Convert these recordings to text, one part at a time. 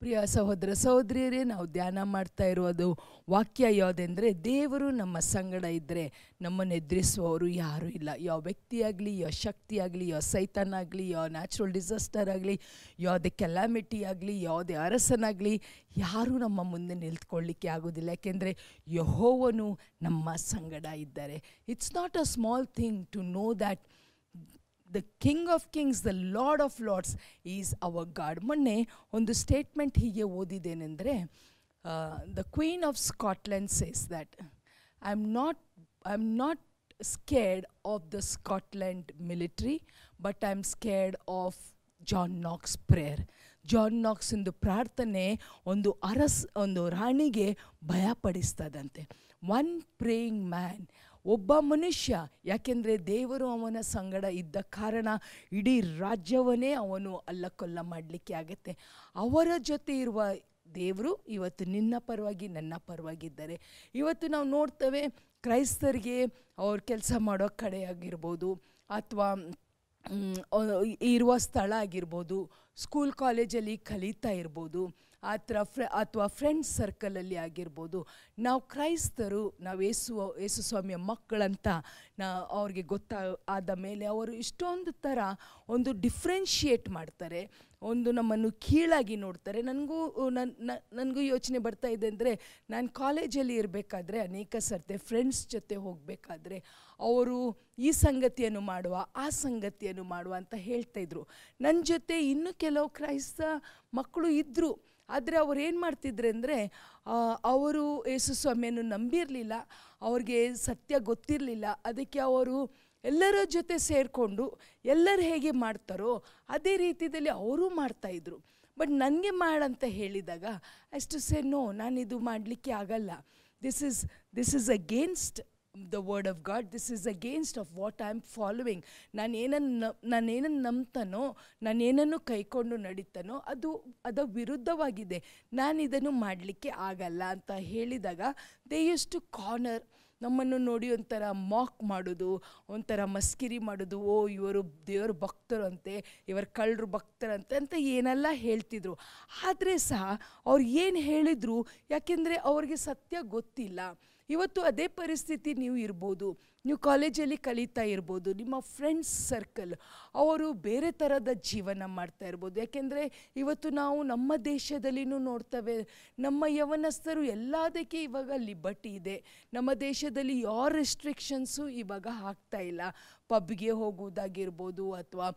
ಪ್ರಿಯ ಸಹೋದರ ಸಹೋದರಿಯರೇ, ನಾವು ಧ್ಯಾನ ಮಾಡ್ತಾ ಇರೋದು ವಾಕ್ಯ ಯಾವುದೆಂದರೆ, ದೇವರು ನಮ್ಮ ಸಂಗಡ ಇದ್ದರೆ ನಮ್ಮನ್ನು ಎದುರಿಸುವವರು ಯಾರೂ ಇಲ್ಲ. ಯಾವ ವ್ಯಕ್ತಿಯಾಗಲಿ, ಯಾವ ಶಕ್ತಿಯಾಗಲಿ, ಯಾವ ಸೈತಾನಾಗಲಿ, ಯಾವ ನ್ಯಾಚುರಲ್ ಡಿಸಾಸ್ಟರ್ ಆಗಲಿ, ಯಾವುದೇ ಕೆಲಾಮಿಟಿ ಆಗಲಿ, ಯಾವುದೇ ಅರಸನಾಗಲಿ ಯಾರೂ ನಮ್ಮ ಮುಂದೆ ನಿಲ್ತ್ಕೊಳ್ಳಿಕ್ಕೆ ಆಗೋದಿಲ್ಲ. ಯಾಕೆಂದರೆ ಯಹೋವನು ನಮ್ಮ ಸಂಗಡ ಇದ್ದಾರೆ. It's not a small thing to know that the king of kings the lord of lords is our God ಮೊನ್ನೆ ಒಂದು ಸ್ಟೇಟ್ಮೆಂಟ್ ಹೀಗೆ ಓದಿದ್ದೇನೆಂದರೆ the queen of Scotland says that I am not I am not scared of the Scotland military but I am scared of John Knox prayer John ನಾಕ್ಸಿಂದು ಪ್ರಾರ್ಥನೆ ಒಂದು ಅರಸ್, ಒಂದು ರಾಣಿಗೆ ಭಯಪಡಿಸ್ತದಂತೆ. One praying man ಒಬ್ಬ ಮನುಷ್ಯ, ಯಾಕೆಂದರೆ ದೇವರು ಅವನ ಸಂಗಡ ಇದ್ದ ಕಾರಣ ಇಡೀ ರಾಜ್ಯವನ್ನೇ ಅವನು ಅಲ್ಲಕೊಲ್ಲ ಮಾಡಲಿಕ್ಕೆ ಆಗತ್ತೆ. ಅವರ ಜೊತೆ ಇರುವ ದೇವರು ಇವತ್ತು ನಿನ್ನ ಪರವಾಗಿ, ನನ್ನ ಪರವಾಗಿದ್ದಾರೆ. ಇವತ್ತು ನಾವು ನೋಡ್ತೇವೆ ಕ್ರೈಸ್ತರಿಗೆ ಅವ್ರು ಕೆಲಸ ಮಾಡೋ ಕಡೆ ಆಗಿರ್ಬೋದು, ಅಥವಾ ಇರುವ ಸ್ಥಳ ಆಗಿರ್ಬೋದು, ಸ್ಕೂಲ್ ಕಾಲೇಜಲ್ಲಿ ಕಲಿತಾ ಇರ್ಬೋದು. ಥರ ಫ್ರೆ, ಅಥವಾ ಫ್ರೆಂಡ್ಸ್ ಸರ್ಕಲಲ್ಲಿ ಆಗಿರ್ಬೋದು. ನಾವು ಕ್ರೈಸ್ತರು, ನಾವು ಯೇಸು ಯೇಸು ಸ್ವಾಮಿಯ ಮಕ್ಕಳಂತ, ನಾ, ಅವ್ರಿಗೆ ಗೊತ್ತಾ, ಆದ ಮೇಲೆ ಅವರು ಇಷ್ಟೊಂದು ಥರ ಒಂದು ಡಿಫ್ರೆನ್ಷಿಯೇಟ್ ಮಾಡ್ತಾರೆ. ಒಂದು ನಮ್ಮನ್ನು ಕೀಳಾಗಿ ನೋಡ್ತಾರೆ. ನನಗೂ ನನ್ನ ನನಗೂ ಯೋಚನೆ ಬರ್ತಾ ಇದೆ ಅಂದರೆ, ನಾನು ಕಾಲೇಜಲ್ಲಿ ಇರಬೇಕಾದ್ರೆ ಅನೇಕ ಸರ್ತೆ ಫ್ರೆಂಡ್ಸ್ ಜೊತೆ ಹೋಗಬೇಕಾದ್ರೆ ಅವರು ಈ ಸಂಗತಿಯನ್ನು ಮಾಡುವ, ಆ ಸಂಗತಿಯನ್ನು ಮಾಡುವ ಅಂತ ಹೇಳ್ತಾಯಿದ್ರು ನನ್ನ ಜೊತೆ ಇನ್ನೂ ಕೆಲವು ಕ್ರೈಸ್ತ ಮಕ್ಕಳು ಇದ್ದರು ಆದರೆ ಅವ್ರು ಏನು ಮಾಡ್ತಿದ್ರು ಅಂದರೆ ಅವರು ಯೇಸು ಸ್ವಾಮಿಯನ್ನು ನಂಬಿರಲಿಲ್ಲ, ಅವ್ರಿಗೆ ಸತ್ಯ ಗೊತ್ತಿರಲಿಲ್ಲ, ಅದಕ್ಕೆ ಅವರು ಎಲ್ಲರ ಜೊತೆ ಸೇರಿಕೊಂಡು ಎಲ್ಲರು ಹೇಗೆ ಮಾಡ್ತಾರೋ ಅದೇ ರೀತಿಯಲ್ಲಿ ಅವರು ಮಾಡ್ತಾಯಿದ್ರು ಬಟ್ ನನಗೆ ಮಾಡಂತ ಹೇಳಿದಾಗ, ಅಷ್ಟು ಸೇ ನೋ ನಾನು ಇದು ಮಾಡಲಿಕ್ಕೆ ಆಗಲ್ಲ. This is this is against the word of God this is against of what I am following ನಾನು ಏನನ್ನು ನಾನು ಏನನ್ನು ನಂಬ್ತಾನೋ ನಾನು ಏನನ್ನು ಕೈಕೊಂಡು ನಡೀತಾನೋ ಅದು ಅದರ ವಿರುದ್ಧವಾಗಿದೆ ನಾನು ಇದನ್ನು ಮಾಡಲಿಕ್ಕೆ ಆಗಲ್ಲ ಅಂತ ಹೇಳಿದಾಗ ದೇ ಯೂಸ್ ಟು ಕಾರ್ನರ್ ನಮ್ಮನ್ನು ನೋಡಿ ಒಂಥರ ಮಾಕ್ ಮಾಡೋದು ಒಂಥರ ಮಸ್ಕಿರಿ ಮಾಡೋದು ಓ ಇವರು ದೇವ್ರ ಭಕ್ತರಂತೆ ಇವರು ಕಳ್ಳರು ಭಕ್ತರಂತೆ ಅಂತ ಏನೆಲ್ಲ ಹೇಳ್ತಿದ್ರು ಆದರೆ ಸಹ ಅವ್ರು ಏನು ಹೇಳಿದರು, ಯಾಕೆಂದರೆ ಅವ್ರಿಗೆ ಸತ್ಯ ಗೊತ್ತಿಲ್ಲ. ಇವತ್ತು ಅದೇ ಪರಿಸ್ಥಿತಿ ನೀವು ಇರ್ಬೋದು. ನೀವು ಕಾಲೇಜಲ್ಲಿ ಕಲಿತಾ ಇರ್ಬೋದು, ನಿಮ್ಮ ಫ್ರೆಂಡ್ಸ್ ಸರ್ಕಲ್ ಅವರು ಬೇರೆ ಥರದ ಜೀವನ ಮಾಡ್ತಾ ಇರ್ಬೋದು. ಯಾಕೆಂದರೆ ಇವತ್ತು ನಾವು ನಮ್ಮ ದೇಶದಲ್ಲಿನೂ ನೋಡ್ತೇವೆ, ನಮ್ಮ ಯವನಸ್ಥರು ಎಲ್ಲದಕ್ಕೆ ಇವಾಗ ಲಿಬರ್ಟಿ ಇದೆ. ನಮ್ಮ ದೇಶದಲ್ಲಿ ಯಾವ ರೆಸ್ಟ್ರಿಕ್ಷನ್ಸು ಇವಾಗ ಹಾಕ್ತಾ ಇಲ್ಲ. ಪಬ್ಗೆ ಹೋಗುವುದಾಗಿರ್ಬೋದು ಅಥವಾ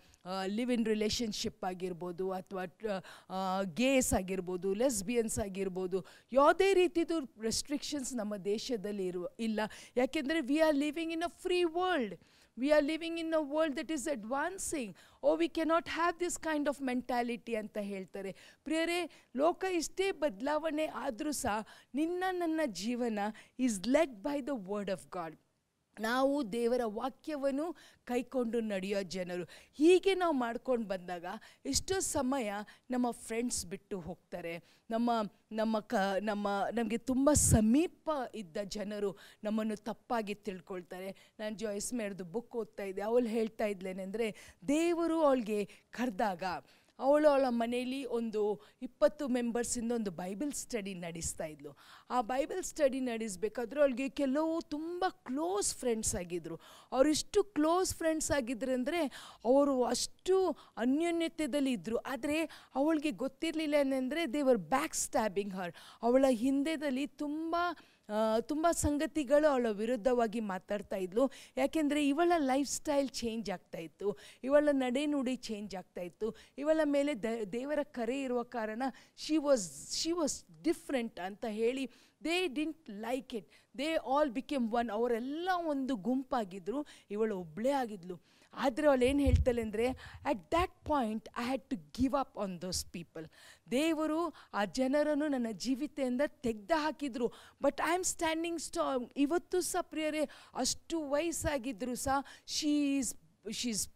ಲಿವ್ ಇನ್ ರಿಲೇಷನ್ಶಿಪ್ ಆಗಿರ್ಬೋದು ಅಥವಾ ಗೇಸ್ ಆಗಿರ್ಬೋದು ಲೆಸ್ಬಿಯನ್ಸ್ ಆಗಿರ್ಬೋದು, ಯಾವುದೇ ರೀತಿದು ರೆಸ್ಟ್ರಿಕ್ಷನ್ಸ್ ನಮ್ಮ ದೇಶದಲ್ಲಿ ಇರುವ, ಇಲ್ಲ. ಯಾಕೆಂದರೆ we are living in a free world we are living in a world that is advancing oh we cannot have this kind of mentality ಅಂತ ಹೇಳ್ತಾರೆ ಪ್ರಿಯರೇ ಲೋಕ ಇಷ್ಟೇ ಬದಲಾವಣೆ ಆದರೂ ಸಹ ನಿನ್ನ ನನ್ನ ಜೀವನ is led by the word of God ನಾವು ದೇವರ ವಾಕ್ಯವನ್ನು ಕೈಕೊಂಡು ನಡೆಯೋ ಜನರು. ಹೀಗೆ ನಾವು ಮಾಡ್ಕೊಂಡು ಬಂದಾಗ ಎಷ್ಟೋ ಸಮಯ ನಮ್ಮ ಫ್ರೆಂಡ್ಸ್ ಬಿಟ್ಟು ಹೋಗ್ತಾರೆ. ನಮ್ಮ ನಮ್ಮ ಕ, ನಮ್ಮ, ನಮಗೆ ತುಂಬ ಸಮೀಪ ಇದ್ದ ಜನರು ನಮ್ಮನ್ನು ತಪ್ಪಾಗಿ ತಿಳ್ಕೊಳ್ತಾರೆ. ನಾನು ಜಾಯ್ಸ್ ಮೇರ್ದು ಬುಕ್ ಓದ್ತಾ ಇದ್ದೆ. ಅವಳು ಹೇಳ್ತಾ ಇದ್ಲೇನೆಂದರೆ, ದೇವರು ಅವಳಿಗೆ ಕರೆದಾಗ ಅವಳು ಅವಳ ಮನೆಯಲ್ಲಿ ಒಂದು ಇಪ್ಪತ್ತು ಮೆಂಬರ್ಸಿಂದ ಒಂದು ಬೈಬಲ್ ಸ್ಟಡಿ ನಡೆಸ್ತಾ ಇದ್ಲು. ಆ ಬೈಬಲ್ ಸ್ಟಡಿ ನಡೆಸಬೇಕಾದ್ರೂ ಅವಳಿಗೆ ಕೆಲವು ತುಂಬ ಕ್ಲೋಸ್ ಫ್ರೆಂಡ್ಸ್ ಆಗಿದ್ದರು ಅವರಿಷ್ಟು ಕ್ಲೋಸ್ ಫ್ರೆಂಡ್ಸ್ ಆಗಿದ್ರು ಅಂದರೆ ಅವರು ಅಷ್ಟು ಅನ್ಯೋನ್ಯತೆಯಲ್ಲಿ ಇದ್ದರು ಆದರೆ ಅವಳಿಗೆ ಗೊತ್ತಿರಲಿಲ್ಲ ಏನಂದರೆ ದೇವರ್ ಬ್ಯಾಕ್ ಸ್ಟ್ಯಾಬಿಂಗ್ ಹರ್ ಅವಳ ಹಿಂದೆದಲ್ಲಿ ತುಂಬ ತುಂಬ ಸಂಗತಿಗಳು ಅವಳ ವಿರುದ್ಧವಾಗಿ ಮಾತಾಡ್ತಾ ಇದ್ಲು. ಯಾಕೆಂದರೆ ಇವಳ ಲೈಫ್ ಸ್ಟೈಲ್ ಚೇಂಜ್ ಆಗ್ತಾ ಇತ್ತು. ಇವಳ ನಡೆನುಡಿ ಚೇಂಜ್ ಆಗ್ತಾ ಇತ್ತು. ಇವಳ ಮೇಲೆ ದ, ದೇವರ ಕರೆ ಇರುವ ಕಾರಣ she was she was different ಅಂತ ಹೇಳಿ they didn't like it they all became one ಅವರೆಲ್ಲ ಒಂದು ಗುಂಪಾಗಿದ್ದರು ಇವಳು ಒಬ್ಬಳೇ ಆಗಿದ್ಲು. ಆದರೆ ಅವಳು ಏನು ಹೇಳ್ತಾಳೆ ಅಂದರೆ at that point I had to give up on those people ದೇವರು ಆ ಜನರನ್ನು ನನ್ನ ಜೀವಿತೆಯಿಂದ ತೆಗೆದು ಹಾಕಿದರು. But I am standing strong ಇವತ್ತು ಸಹ ಪ್ರಿಯರೇ, ಅಷ್ಟು ವಯಸ್ಸಾಗಿದ್ದರೂ ಸಹ she is she's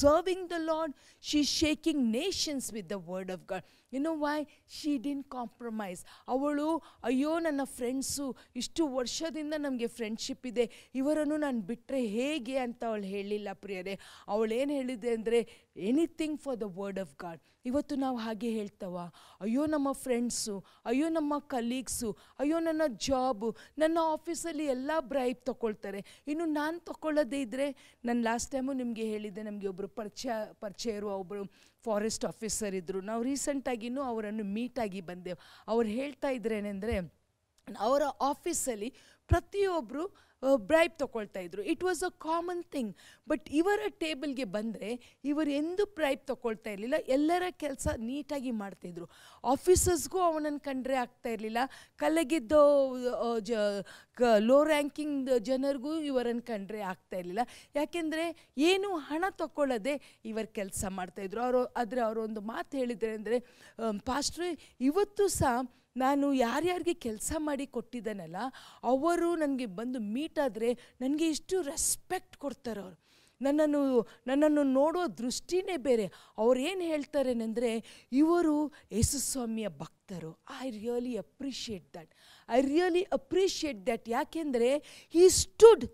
serving the lord she shaking nations with the word of God you know why she didn't compromise ಅವಳು, ಅಯ್ಯೋ, ನನ್ನ ಫ್ರೆಂಡ್ಸು ಇಷ್ಟು ವರ್ಷದಿಂದ ನಮಗೆ ಫ್ರೆಂಡ್ಶಿಪ್ ಇದೆ. ಇವರನ್ನು ನಾನು ಬಿಟ್ಟರೆ ಹೇಗೆ? ಅಂತ ಅವಳು ಹೇಳಿಲ್ಲ ಪ್ರಿಯರೇ. ಅವಳೇನು ಹೇಳಿದೆ ಅಂದರೆ anything for the word of God ಇವತ್ತು ನಾವು ಹಾಗೆ ಹೇಳ್ತವ? ಅಯ್ಯೋ ನಮ್ಮ ಫ್ರೆಂಡ್ಸು ಅಯ್ಯೋ ನಮ್ಮ ಕಲೀಗ್ಸು ಅಯ್ಯೋ ನನ್ನ ಜಾಬು ನನ್ನ ಆಫೀಸಲ್ಲಿ ಎಲ್ಲ ಬ್ರೈಬ್ ತೊಗೊಳ್ತಾರೆ. ಇನ್ನು ನಾನು ತೊಗೊಳ್ಳೋದೇ ಇದ್ದರೆ ನಾನು ಲಾಸ್ಟ್ ಟೈಮು ನಿಮಗೆ ಹೇಳಿದ್ದೆ, ನಮಗೆ ಒಬ್ಬರು ಪರಿಚಯ ಪರಿಚಯ ಇರುವ ಒಬ್ಬರು ಫಾರೆಸ್ಟ್ ಆಫೀಸರ್ ಇದ್ದರು ನಾವು ರೀಸೆಂಟಾಗಿನೂ ಅವರನ್ನು ಮೀಟಾಗಿ ಬಂದೆವು. ಅವ್ರು ಹೇಳ್ತಾ ಇದ್ರೇನೆಂದರೆ, ಅವರ ಆಫೀಸಲ್ಲಿ ಪ್ರತಿಯೊಬ್ಬರು ಬ್ರೈಬ್ ತೊಗೊಳ್ತಾ ಇದ್ರು. It was a common thing but ಇವರ ಟೇಬಲ್ಗೆ ಬಂದರೆ, ಇವರು ಎಂದು ಬ್ರೈಬ್ ತೊಗೊಳ್ತಾ ಇರಲಿಲ್ಲ. ಎಲ್ಲರ ಕೆಲಸ ನೀಟಾಗಿ ಮಾಡ್ತಾಯಿದ್ರು ಆಫೀಸರ್ಸ್ಗೂ ಅವನನ್ನು ಕಂಡ್ರೆ ಆಗ್ತಾ ಇರಲಿಲ್ಲ. ಕಲೆಗಿದ್ದ ಜ ಲೋ ರ್ಯಾಂಕಿಂಗ್ ಜನರಿಗೂ ಇವರನ್ನು ಕಂಡ್ರೆ ಆಗ್ತಾ ಇರಲಿಲ್ಲ. ಯಾಕೆಂದರೆ, ಏನು ಹಣ ತಗೊಳ್ಳದೆ ಇವರು ಕೆಲಸ ಮಾಡ್ತಾಯಿದ್ರು ಅವರು, ಆದರೆ ಅವರು ಒಂದು ಮಾತು ಹೇಳಿದರೆ ಅಂದರೆ ಪಾಸ್ಟ್ರು, ಇವತ್ತು ಸಹ ನಾನು ಯಾರ್ಯಾರಿಗೆ ಕೆಲಸ ಮಾಡಿ ಕೊಟ್ಟಿದ್ದಾನಲ್ಲ ಅವರು ನನಗೆ ಬಂದು ಮೀಟ್ ಆದರೆ ನನಗೆ ಇಷ್ಟು ರೆಸ್ಪೆಕ್ಟ್ ಕೊಡ್ತಾರೆ ಅವರು. ನನ್ನನ್ನು ನನ್ನನ್ನು ನೋಡೋ ದೃಷ್ಟಿನೇ ಬೇರೆ. ಅವ್ರು ಏನು ಹೇಳ್ತಾರೇನೆಂದರೆ ಇವರು ಯೇಸುಸ್ವಾಮಿಯ ಭಕ್ತರು. I really appreciate that I really appreciate that ಯಾಕೆಂದರೆ he stood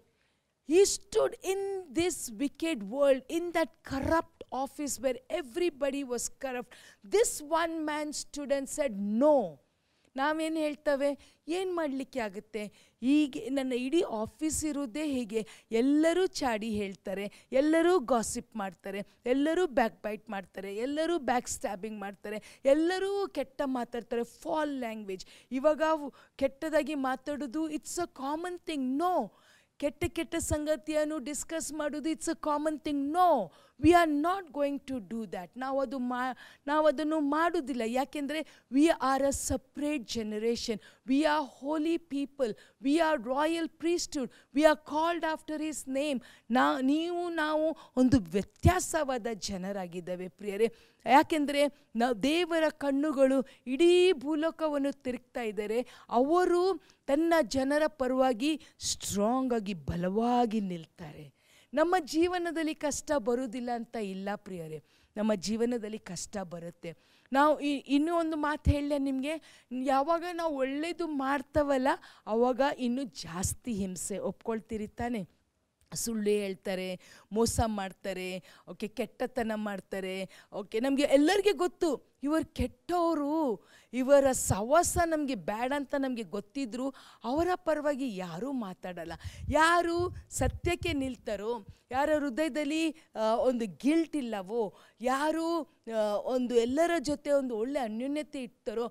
he stood in this wicked world in that corrupt office where everybody was corrupt this one man and said, No. ನಾವೇನು ಹೇಳ್ತೇವೆ? ಏನು ಮಾಡಲಿಕ್ಕೆ ಆಗುತ್ತೆ? ಹೀಗೆ ನನ್ನ ಇಡೀ ಆಫೀಸ್ ಇರೋದೇ ಹೀಗೆ. ಎಲ್ಲರೂ ಚಾಡಿ ಹೇಳ್ತಾರೆ, ಎಲ್ಲರೂ ಗಾಸಿಪ್ ಮಾಡ್ತಾರೆ, ಎಲ್ಲರೂ ಬ್ಯಾಕ್ ಬೈಟ್ ಮಾಡ್ತಾರೆ, ಎಲ್ಲರೂ ಬ್ಯಾಕ್ ಸ್ಟ್ಯಾಬಿಂಗ್ ಮಾಡ್ತಾರೆ, ಎಲ್ಲರೂ ಕೆಟ್ಟ ಮಾತಾಡ್ತಾರೆ ಫಾಲ್ ಲ್ಯಾಂಗ್ವೇಜ್ ಇವಾಗ ಕೆಟ್ಟದಾಗಿ ಮಾತಾಡೋದು it's a common thing no ಕೆಟ್ಟ ಕೆಟ್ಟ ಸಂಗತಿಯನ್ನು ಡಿಸ್ಕಸ್ ಮಾಡೋದು it's a common thing no we are not going to do that ನಾವು ಅದು ಮಾ, ನಾವು ಅದನ್ನು ಮಾಡೋದಿಲ್ಲ ಯಾಕೆಂದರೆ we are a separate generation we are holy people we are royal priesthood we are called after his name ನಾ, ನೀವು, ನಾವು ಒಂದು ವ್ಯತ್ಯಾಸವಾದ ಜನರಾಗಿದ್ದೇವೆ ಪ್ರಿಯರೇ. ಯಾಕೆಂದರೆ, ನಾವು ದೇವರ ಕಣ್ಣುಗಳು ಇಡೀ ಭೂಲೋಕವನ್ನು ತಿರುಗ್ತಾ ಇದ್ದಾರೆ. ಅವರು ತನ್ನ ಜನರ ಪರವಾಗಿ ಸ್ಟ್ರಾಂಗ್ ಆಗಿ, ಬಲವಾಗಿ ನಿಲ್ತಾರೆ. ನಮ್ಮ ಜೀವನದಲ್ಲಿ ಕಷ್ಟ ಬರುವುದಿಲ್ಲ ಅಂತ ಇಲ್ಲ ಪ್ರಿಯರೇ. ನಮ್ಮ ಜೀವನದಲ್ಲಿ ಕಷ್ಟ ಬರುತ್ತೆ. ನಾವು ಈ, ಇನ್ನೂ ಒಂದು ಮಾತು ಹೇಳ ನಿಮಗೆ? ಯಾವಾಗ ನಾವು ಒಳ್ಳೆಯದು ಮಾಡ್ತವಲ್ಲ ಆವಾಗ ಇನ್ನೂ ಜಾಸ್ತಿ ಹಿಂಸೆ ಒಪ್ಕೊಳ್ತೀರಿ ತಾನೆ. ಸುಳ್ಳು ಹೇಳ್ತಾರೆ, ಮೋಸ ಮಾಡ್ತಾರೆ, ಓಕೆ, ಕೆಟ್ಟತನ ಮಾಡ್ತಾರೆ, ಓಕೆ, ನಮಗೆ ಎಲ್ಲರಿಗೆ ಗೊತ್ತು. ಇವರು ಕೆಟ್ಟವರು ಇವರ ಸವಾಸ ನಮಗೆ ಬೇಡ ಅಂತ ನಮಗೆ ಗೊತ್ತಿದ್ರು ಅವರ ಪರವಾಗಿ ಯಾರೂ ಮಾತಾಡಲ್ಲ. ಯಾರು ಸತ್ಯಕ್ಕೆ ನಿಲ್ತಾರೋ, ಯಾರ ಹೃದಯದಲ್ಲಿ ಒಂದು ಗಿಲ್ಟ್ ಇಲ್ಲವೋ, ಯಾರು ಒಂದು ಎಲ್ಲರ ಜೊತೆ ಒಂದು ಒಳ್ಳೆ ಅನ್ಯೋನ್ಯತೆ ಇಡ್ತಾರೋ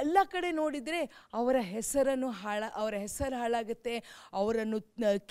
ಎಲ್ಲ ಕಡೆ ನೋಡಿದರೆ ಅವರ ಹೆಸರನ್ನು ಹಾಳ, ಅವರ ಹೆಸರು ಹಾಳಾಗುತ್ತೆ, ಅವರನ್ನು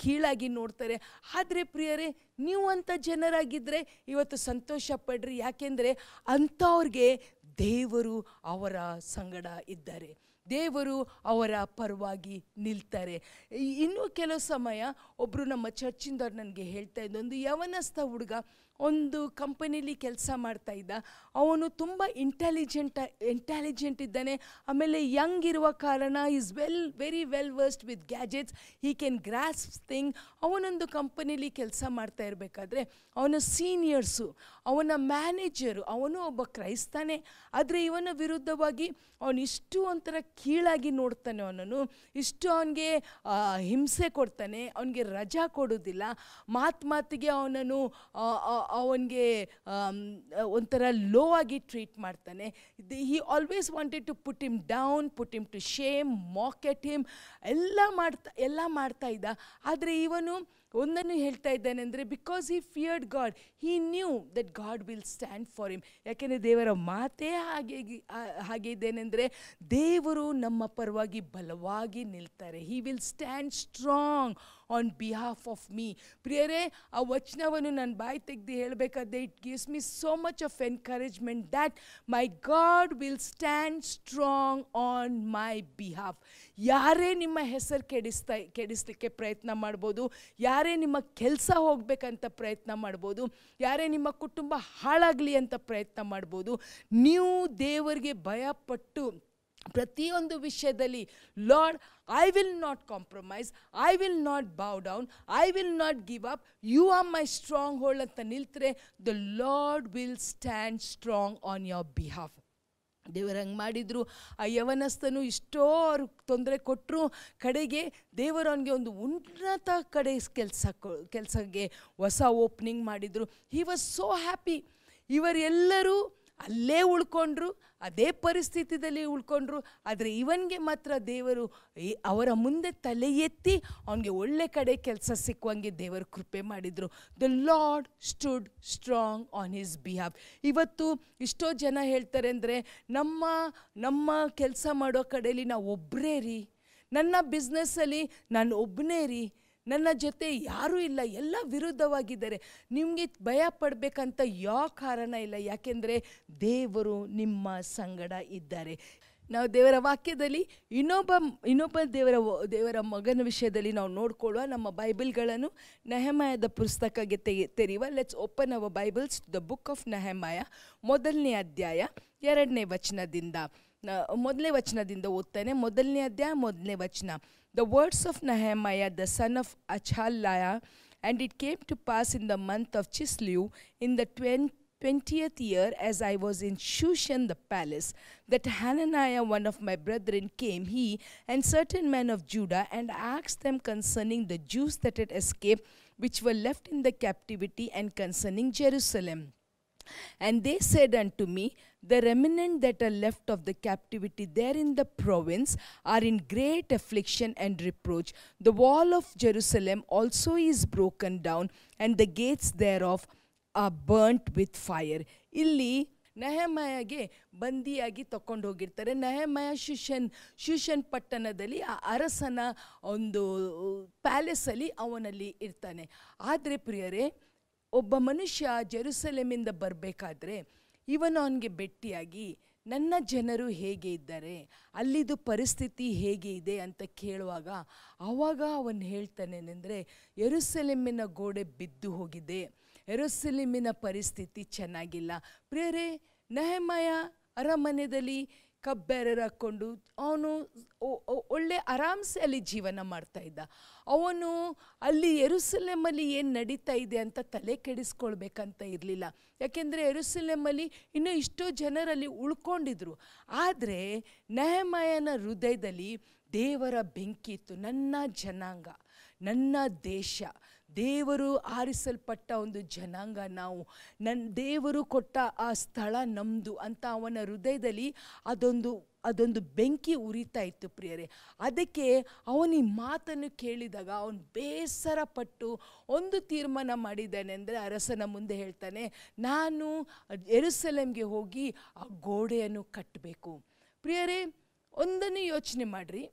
ಕೀಳಾಗಿ ನೋಡ್ತಾರೆ. ಆದರೆ ಪ್ರಿಯರೇ ನೀವು ಅಂಥ ಜನರಾಗಿದ್ದರೆ ಇವತ್ತು ಸಂತೋಷ ಪಡ್ರಿ. ಯಾಕೆಂದರೆ ಅಂಥವ್ರಿಗೆ ದೇವರು ಅವರ ಸಂಗಡ ಇದ್ದಾರೆ. ದೇವರು ಅವರ ಪರವಾಗಿ ನಿಲ್ತಾರೆ. ಇನ್ನೂ ಕೆಲವು ಸಮಯ ಒಬ್ಬರು ನಮ್ಮ ಚರ್ಚಿಂದವ್ರು ನನಗೆ ಹೇಳ್ತಾ ಇದ್ದ ಒಂದು ಯವನಸ್ಥ ಹುಡುಗ ಒಂದು ಕಂಪನಿಲಿ ಕೆಲಸ ಮಾಡ್ತಾ ಇದ್ದ. ಅವನು ತುಂಬ ಇಂಟೆಲಿಜೆಂಟ್ ಇಂಟೆಲಿಜೆಂಟ್ ಇದ್ದಾನೆ. ಆಮೇಲೆ ಯಂಗ್ ಇರುವ ಕಾರಣ is well very well versed with gadgets he can grasp thing ಅವನೊಂದು ಕಂಪನಿಲಿ ಕೆಲಸ ಮಾಡ್ತಾ ಇರಬೇಕಾದ್ರೆ, ಅವನ ಸೀನಿಯರ್ಸು ಅವನ ಮ್ಯಾನೇಜರು, ಅವನು ಒಬ್ಬ ಕ್ರೈಸ್ತಾನೆ. ಆದರೆ ಇವನ ವಿರುದ್ಧವಾಗಿ ಅವನು ಇಷ್ಟು ಒಂಥರ ಕೀಳಾಗಿ ನೋಡ್ತಾನೆ ಅವನನ್ನು. ಇಷ್ಟು ಅವನಿಗೆ ಹಿಂಸೆ ಕೊಡ್ತಾನೆ, ಅವನಿಗೆ ರಜಾ ಕೊಡೋದಿಲ್ಲ ಮಾತು ಮಾತಿಗೆ ಅವನನ್ನು ಅವನಿಗೆ ಒಂಥರ ಲೋ ಆಗಿ ಟ್ರೀಟ್ ಮಾಡ್ತಾನೆ. He always wanted to put him down, put him to shame, mock at him, ಎಲ್ಲ ಮಾಡ್ತಾ ಎಲ್ಲ ಮಾಡ್ತಾ ಇದ್ದ. ಆದರೆ ಇವನು ಒಂದನ್ನು ಹೇಳ್ತಾ ಇದ್ದಾನೆ ಅಂದರೆ, because he feared God, he knew that God will stand for him ಯಾಕೆಂದರೆ ದೇವರ ಮಾತೇ ಹಾಗೆ ಹಾಗೆ ಇದೇನೆಂದರೆ ದೇವರು ನಮ್ಮ ಪರವಾಗಿ ಬಲವಾಗಿ ನಿಲ್ತಾರೆ. He will stand strong on behalf of me ಪ್ರಿಯರೇ, ಆ ವಚನವನ್ನು ನನ್ನ ಬಾಯಿ ತೆಗೆದು ಹೇಳಬೇಕಾದ್ರೆ it gives me so much of encouragement that my God will stand strong on my behalf ಯಾರೇ ನಿಮ್ಮ ಹೆಸರು ಕೆಡಿಸ್ತಾ, ಕೆಡಿಸ್ಲಿಕ್ಕೆ ಪ್ರಯತ್ನ ಮಾಡ್ಬೋದು, ಯಾರೇ ನಿಮ್ಮ ಕೆಲಸ ಹೋಗಬೇಕಂತ ಪ್ರಯತ್ನ ಮಾಡ್ಬೋದು, ಯಾರೇ ನಿಮ್ಮ ಕುಟುಂಬ ಹಾಳಾಗಲಿ ಅಂತ ಪ್ರಯತ್ನ ಮಾಡ್ಬೋದು, ನೀವು ದೇವರಿಗೆ ಭಯಪಟ್ಟು ಪ್ರತಿಯೊಂದು ವಿಷಯದಲ್ಲಿ Lord I will not compromise I will not bow down I will not give up you are my stronghold ಅಂತ ನಿಲ್ತರೆ the Lord will stand strong on your behalf ದೇವರು ಹಂಗೆ ಮಾಡಿದ್ರು. ಆ ಯವನಸ್ಥನು ಇಷ್ಟೋ ಅವ್ರು ತೊಂದರೆ ಕೊಟ್ಟರು ಕಡೆಗೆ ದೇವರು ಅವನಿಗೆ ಒಂದು ಉನ್ನತ ಕಡೆ ಕೆಲಸ ಕೆಲಸಕ್ಕೆ ಹೊಸ ಓಪನಿಂಗ್ ಮಾಡಿದರು. ಹಿ ವಾಸ್ ಸೋ ಹ್ಯಾಪಿ ಇವರೆಲ್ಲರೂ ಅಲ್ಲೇ ಉಳ್ಕೊಂಡ್ರು, ಅದೇ ಪರಿಸ್ಥಿತಿಯಲ್ಲಿ ಉಳ್ಕೊಂಡ್ರು, ಆದರೆ ಇವನಿಗೆ ಮಾತ್ರ ದೇವರು ಅವರ ಮುಂದೆ ತಲೆ ಎತ್ತಿ ಅವನಿಗೆ ಒಳ್ಳೆ ಕಡೆ ಕೆಲಸ ಸಿಕ್ಕುವಂಗೆ ದೇವರು ಕೃಪೆ ಮಾಡಿದರು. The Lord stood strong on his behalf ಇವತ್ತು ಇಷ್ಟೋ ಜನ ಹೇಳ್ತಾರೆ ಅಂದರೆ, ನಮ್ಮ ನಮ್ಮ ಕೆಲಸ ಮಾಡೋ ಕಡೆಯಲ್ಲಿ ನಾವು ಒಬ್ಬರೇ ರೀ. ನನ್ನ ಬಿಸ್ನೆಸ್ಸಲ್ಲಿ ನಾನು ಒಬ್ಬನೇ ರೀ. ನನ್ನ ಜೊತೆ ಯಾರೂ ಇಲ್ಲ, ಎಲ್ಲ ವಿರುದ್ಧವಾಗಿದ್ದಾರೆ. ನಿಮಗೆ ಭಯ ಪಡಬೇಕಂತ ಯಾವ ಕಾರಣ ಇಲ್ಲ. ಯಾಕೆಂದರೆ ದೇವರು ನಿಮ್ಮ ಸಂಗಡ ಇದ್ದಾರೆ. ನಾವು ದೇವರ ವಾಕ್ಯದಲ್ಲಿ ಇನ್ನೊಬ್ಬ ಇನ್ನೊಬ್ಬ ದೇವರ ದೇವರ ಮಗನ ವಿಷಯದಲ್ಲಿ ನಾವು ನೋಡಿಕೊಳ್ಳುವ ನಮ್ಮ ಬೈಬಲ್ಗಳನ್ನು ನೆಹಮಾಯದ ಪುಸ್ತಕಕ್ಕೆ ತೆಗೆ, ತೆರೆಯುವ. Let's open our Bibles the book of Nehemiah, ಮೊದಲನೇ ಅಧ್ಯಾಯ, ಎರಡನೇ ವಚನದಿಂದ. ಮೊದಲನೇ ವಚನದಿಂದ ಓದ್ತಾನೆ. ಮೊದಲನೇ ಅಧ್ಯಾಯ, ಮೊದಲನೇ ವಚನ. the words of Nehemiah the son of Achaliah, and it came to pass in the month of Chislev in the twentieth year, as I was in Shushan the palace, that Hananiah, one of my brethren, came, he and certain men of Judah, and asked them concerning the Jews that had escaped, which were left in the captivity, and concerning Jerusalem. And they said unto me, The remnant that are left of the captivity there in the province are in great affliction and reproach. The wall of Jerusalem also is broken down, and the gates thereof are burnt with fire. ಇಲ್ಲಿ ನೆಹಮಯಗೆ ಬಂದಿಯಾಗಿ ತಕೊಂಡು ಹೋಗಿರ್ತಾರೆ ನೆಹಮಯ ಶುಷನ್ ಶುಷನ್ ಪಟ್ಟಣದಲ್ಲಿ ಆ ಅರಸನ ಒಂದು ಪ್ಯಾಲೇಸಲ್ಲಿ ಅವನಲ್ಲಿ ಇರ್ತಾನೆ ಆದರೆ ಪ್ರಿಯರೇ ಒಬ್ಬ ಮನುಷ್ಯ ಜೆರುಸಲೇಮಿಂದ ಬರಬೇಕಾದ್ರೆ ಇವನು ಅವನಿಗೆ ಭೇಟಿಯಾಗಿ ನನ್ನ ಜನರು ಹೇಗೆ ಇದ್ದಾರೆ, ಅಲ್ಲಿದು ಪರಿಸ್ಥಿತಿ ಹೇಗೆ ಇದೆ ಅಂತ ಕೇಳುವಾಗ ಆವಾಗ ಅವನು ಹೇಳ್ತಾನೇನೆಂದರೆ ಎರುಸೆಲೆಮ್ಮಿನ ಗೋಡೆ ಬಿದ್ದು ಹೋಗಿದೆ ಎರುಸೆಲೆಮ್ಮಿನ ಪರಿಸ್ಥಿತಿ ಚೆನ್ನಾಗಿಲ್ಲ. ಪ್ರಿಯರೇ, ನಹಮಯ ಅರಮನೆಯಲ್ಲಿ ಕಬ್ಬೆರರು ಅವನು ಒಳ್ಳೆ ಆರಾಮ್ಸೆ ಅಲ್ಲಿ ಜೀವನ ಮಾಡ್ತಾ ಇದ್ದ. ಅವನು ಅಲ್ಲಿ ಎರುಸಲೆಮಲ್ಲಿ ಏನು ನಡೀತಾ ಇದೆ ಅಂತ ತಲೆ ಕೆಡಿಸ್ಕೊಳ್ಬೇಕಂತ ಇರಲಿಲ್ಲ. ಯಾಕೆಂದರೆ ಎರುಸಲೆಮಲ್ಲಿ ಇನ್ನೂ ಇಷ್ಟೋ ಜನರಲ್ಲಿ ಉಳ್ಕೊಂಡಿದ್ರು. ಆದರೆ ನೆಹಮಯನ ಹೃದಯದಲ್ಲಿ ದೇವರ ಬೆಂಕಿ ಇತ್ತು ನನ್ನ ಜನಾಂಗ, ನನ್ನ ದೇಶ ದೇವರು ಆರಿಸಲ್ಪಟ್ಟ ಒಂದು ಜನಾಂಗ ನಾವು. ನನ್ನ ದೇವರು ಕೊಟ್ಟ ಆ ಸ್ಥಳ ನಮ್ಮದು ಅಂತ ಅವನ ಹೃದಯದಲ್ಲಿ ಅದೊಂದು ಅದೊಂದು ಬೆಂಕಿ ಉರಿತಾ ಇತ್ತು ಪ್ರಿಯರೇ. ಅದಕ್ಕೆ ಅವನ ಮಾತನ್ನು ಕೇಳಿದಾಗ ಅವನು ಬೇಸರ ಪಟ್ಟು ಒಂದು ತೀರ್ಮಾನ ಮಾಡಿದ್ದಾನೆ ಅಂದರೆ ಅರಸನ ಮುಂದೆ ಹೇಳ್ತಾನೆ, ನಾನು ಎರುಸಲೆಮ್ಗೆ ಹೋಗಿ ಆ ಗೋಡೆಯನ್ನು ಕಟ್ಟಬೇಕು. ಪ್ರಿಯರೇ, ಒಂದನ್ನು ಯೋಚನೆ ಮಾಡಿರಿ.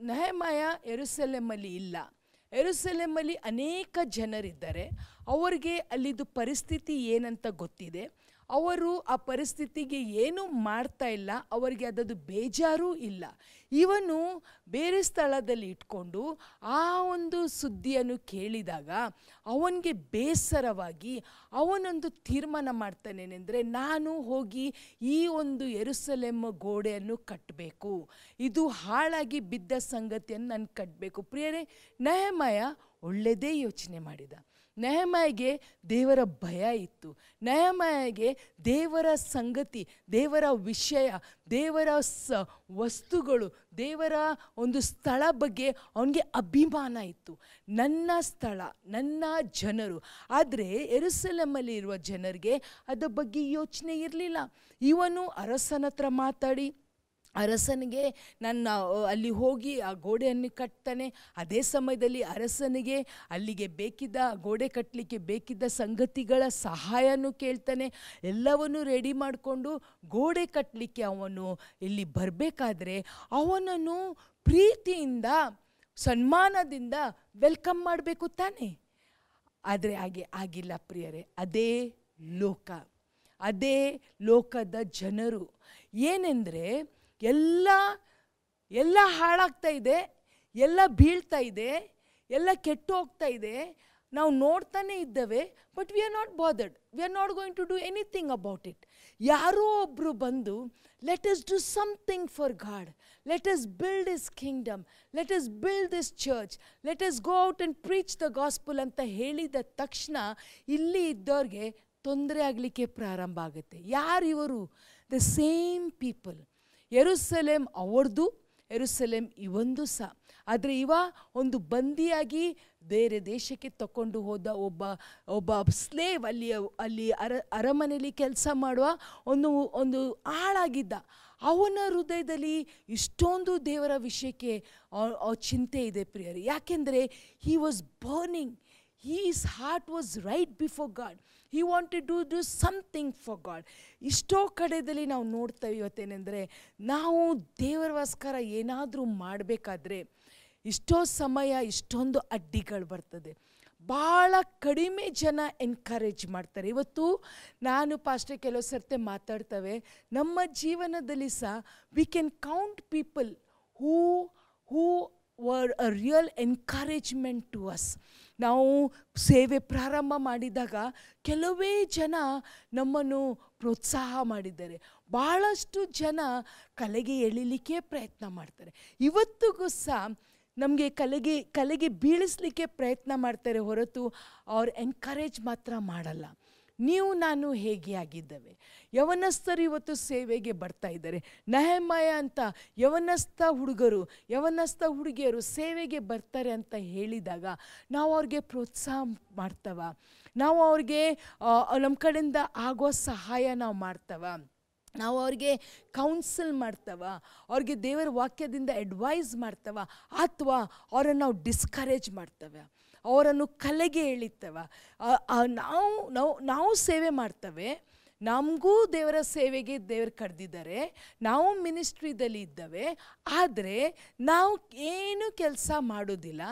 ನಹಮಯ ಎರುಸಲೆಮಲ್ಲಿ ಇಲ್ಲ. ಎರುಸಲೆಮಲ್ಲಿ ಅನೇಕ ಜನರಿದ್ದಾರೆ. ಅವರಿಗೆ ಅಲ್ಲಿದು ಪರಿಸ್ಥಿತಿ ಏನಂತ ಗೊತ್ತಿದೆ. ಅವರು ಆ ಪರಿಸ್ಥಿತಿಗೆ ಏನೂ ಮಾಡ್ತಾ ಇಲ್ಲ, ಅವರಿಗೆ ಅದದು ಬೇಜಾರೂ ಇಲ್ಲ. ಇವನು ಬೇರೆ ಸ್ಥಳದಲ್ಲಿ ಇಟ್ಕೊಂಡು ಆ ಒಂದು ಸುದ್ದಿಯನ್ನು ಕೇಳಿದಾಗ ಅವನಿಗೆ ಬೇಸರವಾಗಿ ಅವನೊಂದು ತೀರ್ಮಾನ ಮಾಡ್ತಾನೇನೆಂದರೆ ನಾನು ಹೋಗಿ ಈ ಒಂದು ಎರುಸಲೆಮ್ಮ ಗೋಡೆಯನ್ನು ಕಟ್ಟಬೇಕು ಇದು ಹಾಳಾಗಿ ಬಿದ್ದ ಸಂಗತಿಯನ್ನು ನಾನು ಕಟ್ಟಬೇಕು ಪ್ರಿಯರೇ ನಯಮಯ ಒಳ್ಳೆಯದೇ ಯೋಚನೆ ಮಾಡಿದ. ನೆಹಮಯಗೆ ದೇವರ ಭಯ ಇತ್ತು. ನೆಹಮಯಗೆ ದೇವರ ಸಂಗತಿ, ದೇವರ ವಿಷಯ, ದೇವರ ಸ, ವಸ್ತುಗಳು, ದೇವರ ಒಂದು ಸ್ಥಳ ಬಗ್ಗೆ ಅವನಿಗೆ ಅಭಿಮಾನ ಇತ್ತು. ನನ್ನ ಸ್ಥಳ, ನನ್ನ ಜನರು. ಆದರೆ ಎರುಸಲಮಲ್ಲಿ ಇರುವ ಜನರಿಗೆ ಅದರ ಬಗ್ಗೆ ಯೋಚನೆ ಇರಲಿಲ್ಲ. ಇವನು ಅರಸನ ಹತ್ರ ಮಾತಾಡಿ ಅರಸನಿಗೆ ನನ್ನ ಅಲ್ಲಿ ಹೋಗಿ ಆ ಗೋಡೆಯನ್ನು ಕಟ್ತಾನೆ. ಅದೇ ಸಮಯದಲ್ಲಿ ಅರಸನಿಗೆ ಅಲ್ಲಿಗೆ ಬೇಕಿದ್ದ, ಗೋಡೆ ಕಟ್ಟಲಿಕ್ಕೆ ಬೇಕಿದ್ದ ಸಂಗತಿಗಳ ಸಹಾಯನೂ ಕೇಳ್ತಾನೆ. ಎಲ್ಲವನ್ನು ರೆಡಿ ಮಾಡಿಕೊಂಡು ಗೋಡೆ ಕಟ್ಟಲಿಕ್ಕೆ ಅವನು ಇಲ್ಲಿ ಬರಬೇಕಾದ್ರೆ ಅವನನ್ನು ಪ್ರೀತಿಯಿಂದ, ಸನ್ಮಾನದಿಂದ ವೆಲ್ಕಮ್ ಮಾಡಬೇಕು ತಾನೆ. ಆದರೆ ಹಾಗೆ ಆಗಿಲ್ಲ ಪ್ರಿಯರೇ, ಅದೇ ಲೋಕ. ಅದೇ ಲೋಕದ ಜನರು. ಏನೆಂದರೆ ಎಲ್ಲ ಎಲ್ಲ ಹಾಳಾಗ್ತಾ ಇದೆ, ಎಲ್ಲ ಬೀಳ್ತಾ ಇದೆ, ಎಲ್ಲ ಕೆಟ್ಟು ಹೋಗ್ತಾ ಇದೆ. ನಾವು ನೋಡ್ತಾನೆ ಇದ್ದೇವೆ but we are not bothered we are not going to do anything about it ಯಾರೋ ಒಬ್ಬರು ಬಂದು let us do something for God let us build his kingdom let us build this church let us go out and preach the gospel ಅಂತ ಹೇಳಿದ ತಕ್ಷಣ ಇಲ್ಲಿ ಇದ್ದವ್ರಿಗೆ ತೊಂದರೆ ಆಗಲಿಕ್ಕೆ ಪ್ರಾರಂಭ ಆಗುತ್ತೆ. ಯಾರು ಇವರು? ದ ಸೇಮ್ ಪೀಪಲ್ ಎರುಸಲೇಮ್ ಅವ್ರದ್ದು ಎರುಸಲೇಮ್ ಇವೊಂದು ಸಹ ಆದರೆ ಇವ ಒಂದು ಬಂದಿಯಾಗಿ ಬೇರೆ ದೇಶಕ್ಕೆ ತಕೊಂಡು ಹೋದ ಒಬ್ಬ ಒಬ್ಬ ಸ್ಲೇವ್ ಅಲ್ಲಿ ಅಲ್ಲಿ ಅರ, ಅರಮನೆಯಲ್ಲಿ ಕೆಲಸ ಮಾಡುವ ಒಂದು ಒಂದು ಆಳಾಗಿದ್ದ. ಅವನ ಹೃದಯದಲ್ಲಿ ಇಷ್ಟೊಂದು ದೇವರ ವಿಷಯಕ್ಕೆ ಚಿಂತೆ ಇದೆ ಪ್ರಿಯರು. ಯಾಕೆಂದರೆ he was burning his heart was right before God he wanted to do something for God ಇಷ್ಟೋ ಕಡೆಯಲ್ಲಿ ನಾವು ನೋಡ್ತಾ ಇವತ್ತೇನೆಂದರೆ, ನಾವು ದೇವರಗೋಸ್ಕರ ಏನಾದರೂ ಮಾಡಬೇಕಾದ್ರೆ, ಇಷ್ಟೋ ಸಮಯ, ಇಷ್ಟೊಂದು ಅಡ್ಡಿಗಳು ಬರ್ತದೆ. ಭಾಳ ಕಡಿಮೆ ಜನ ಎನ್ಕರೇಜ್ ಮಾಡ್ತಾರೆ. ಇವತ್ತು ನಾನು ಪಾಸ್ಟೇ ಕೆಲವು ಸರ್ತೆ ಮಾತಾಡ್ತವೆ. ನಮ್ಮ ಜೀವನದಲ್ಲಿ ಸಹ we can count people who who were a real encouragement to us ನಾವು ಸೇವೆ ಪ್ರಾರಂಭ ಮಾಡಿದಾಗ ಕೆಲವೇ ಜನ ನಮ್ಮನ್ನು ಪ್ರೋತ್ಸಾಹ ಮಾಡಿದ್ದಾರೆ. ಭಾಳಷ್ಟು ಜನ ಕಲೆಗೆ ಎಳಿಲಿಕ್ಕೆ ಪ್ರಯತ್ನ ಮಾಡ್ತಾರೆ. ಇವತ್ತಿಗೂ ಸಹ ನಮಗೆ ಕಲೆಗೆ ಕಲೆಗೆ ಬೀಳಿಸಲಿಕ್ಕೆ ಪ್ರಯತ್ನ ಮಾಡ್ತಾರೆ ಹೊರತು ಅವ್ರು ಎನ್ಕರೇಜ್ ಮಾತ್ರ ಮಾಡಲ್ಲ. ನೀವು, ನಾನು ಹೇಗೆ ಆಗಿದ್ದೇವೆ? ಯವನಸ್ಥರು ಇವತ್ತು ಸೇವೆಗೆ ಬರ್ತಾ ಇದ್ದಾರೆ. ನಹಮಯ ಅಂತ ಯವನಸ್ಥ ಹುಡುಗರು, ಯವನಸ್ಥ ಹುಡುಗಿಯರು ಸೇವೆಗೆ ಬರ್ತಾರೆ ಅಂತ ಹೇಳಿದಾಗ ನಾವು ಅವ್ರಿಗೆ ಪ್ರೋತ್ಸಾಹ ಮಾಡ್ತವ. ನಾವು ಅವ್ರಿಗೆ ನಮ್ಮ ಕಡೆಯಿಂದ ಆಗೋ ಸಹಾಯ ನಾವು ಮಾಡ್ತವ. ನಾವು ಅವ್ರಿಗೆ ಕೌನ್ಸಿಲ್ ಮಾಡ್ತವ. ಅವ್ರಿಗೆ ದೇವರ ವಾಕ್ಯದಿಂದ ಅಡ್ವೈಸ್ ಮಾಡ್ತವ. ಅಥವಾ ಅವ್ರನ್ನ ನಾವು ಡಿಸ್ಕರೇಜ್ ಮಾಡ್ತವೆ. ಅವರನ್ನು ಕಲೆಗೆ ಎಳಿತವ ನಾವು ನಾವು ನಾವು ಸೇವೆ ಮಾಡ್ತವೆ. ನಮಗೂ ದೇವರ ಸೇವೆಗೆ ದೇವರು ಕರೆದಿದ್ದಾರೆ. ನಾವು ಮಿನಿಸ್ಟ್ರಿದಲ್ಲಿ ಇದ್ದವೆ. ಆದರೆ ನಾವು ಏನು ಕೆಲಸ ಮಾಡೋದಿಲ್ಲ.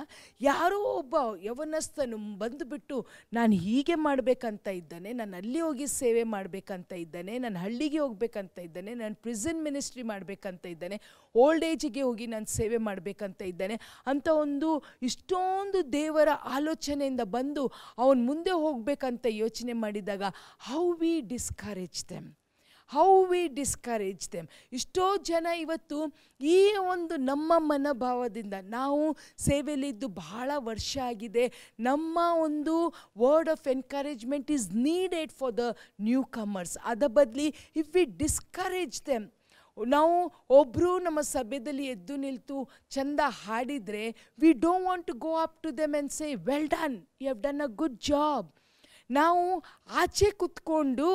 ಯಾರೋ ಒಬ್ಬ ಯವನಸ್ಥನು ಬಂದುಬಿಟ್ಟು, ನಾನು ಹೀಗೆ ಮಾಡಬೇಕಂತ ಇದ್ದಾನೆ. ನಾನು ಅಲ್ಲಿ ಹೋಗಿ ಸೇವೆ ಮಾಡಬೇಕಂತ ಇದ್ದಾನೆ. ನಾನು ಹಳ್ಳಿಗೆ ಹೋಗ್ಬೇಕಂತ ಇದ್ದಾನೆ. ನಾನು ಪ್ರಿಸನ್ ಮಿನಿಸ್ಟ್ರಿ ಮಾಡಬೇಕಂತ ಇದ್ದಾನೆ. ಓಲ್ಡ್ ಏಜಿಗೆ ಹೋಗಿ ನಾನು ಸೇವೆ ಮಾಡಬೇಕಂತ ಇದ್ದಾನೆ. ಅಂತ ಒಂದು ಇಷ್ಟೊಂದು ದೇವರ ಆಲೋಚನೆಯಿಂದ ಬಂದು ಅವನು ಮುಂದೆ ಹೋಗಬೇಕಂತ ಯೋಚನೆ ಮಾಡಿದಾಗ how we discourage them how we discourage them ಇಷ್ಟೋ ಜನ ಇವತ್ತು ಈ ಒಂದು ನಮ್ಮ ಮನೋಭಾವದಿಂದ ನಾವು ಸೇವೆಯಲ್ಲಿದ್ದು ಬಹಳ ವರ್ಷ ಆಗಿದೆ. ನಮ್ಮ ಒಂದು word of encouragement is needed for the newcomers ಅದ ಬದಲಿ ಇಫ್ ವಿ ಡಿಸ್ಕರೇಜ್ ದೆಮ್ ನಾವು ಒಬ್ಬರು ನಮ್ಮ ಸಭೆಯಲ್ಲಿ ಎದ್ದು ನಿಲ್ತು ಚಂದ ಹಾಡಿದರೆ we don't want to go up to them and say well done you have done a good job ನಾವು ಆಚೆ ಕುತ್ಕೊಂಡು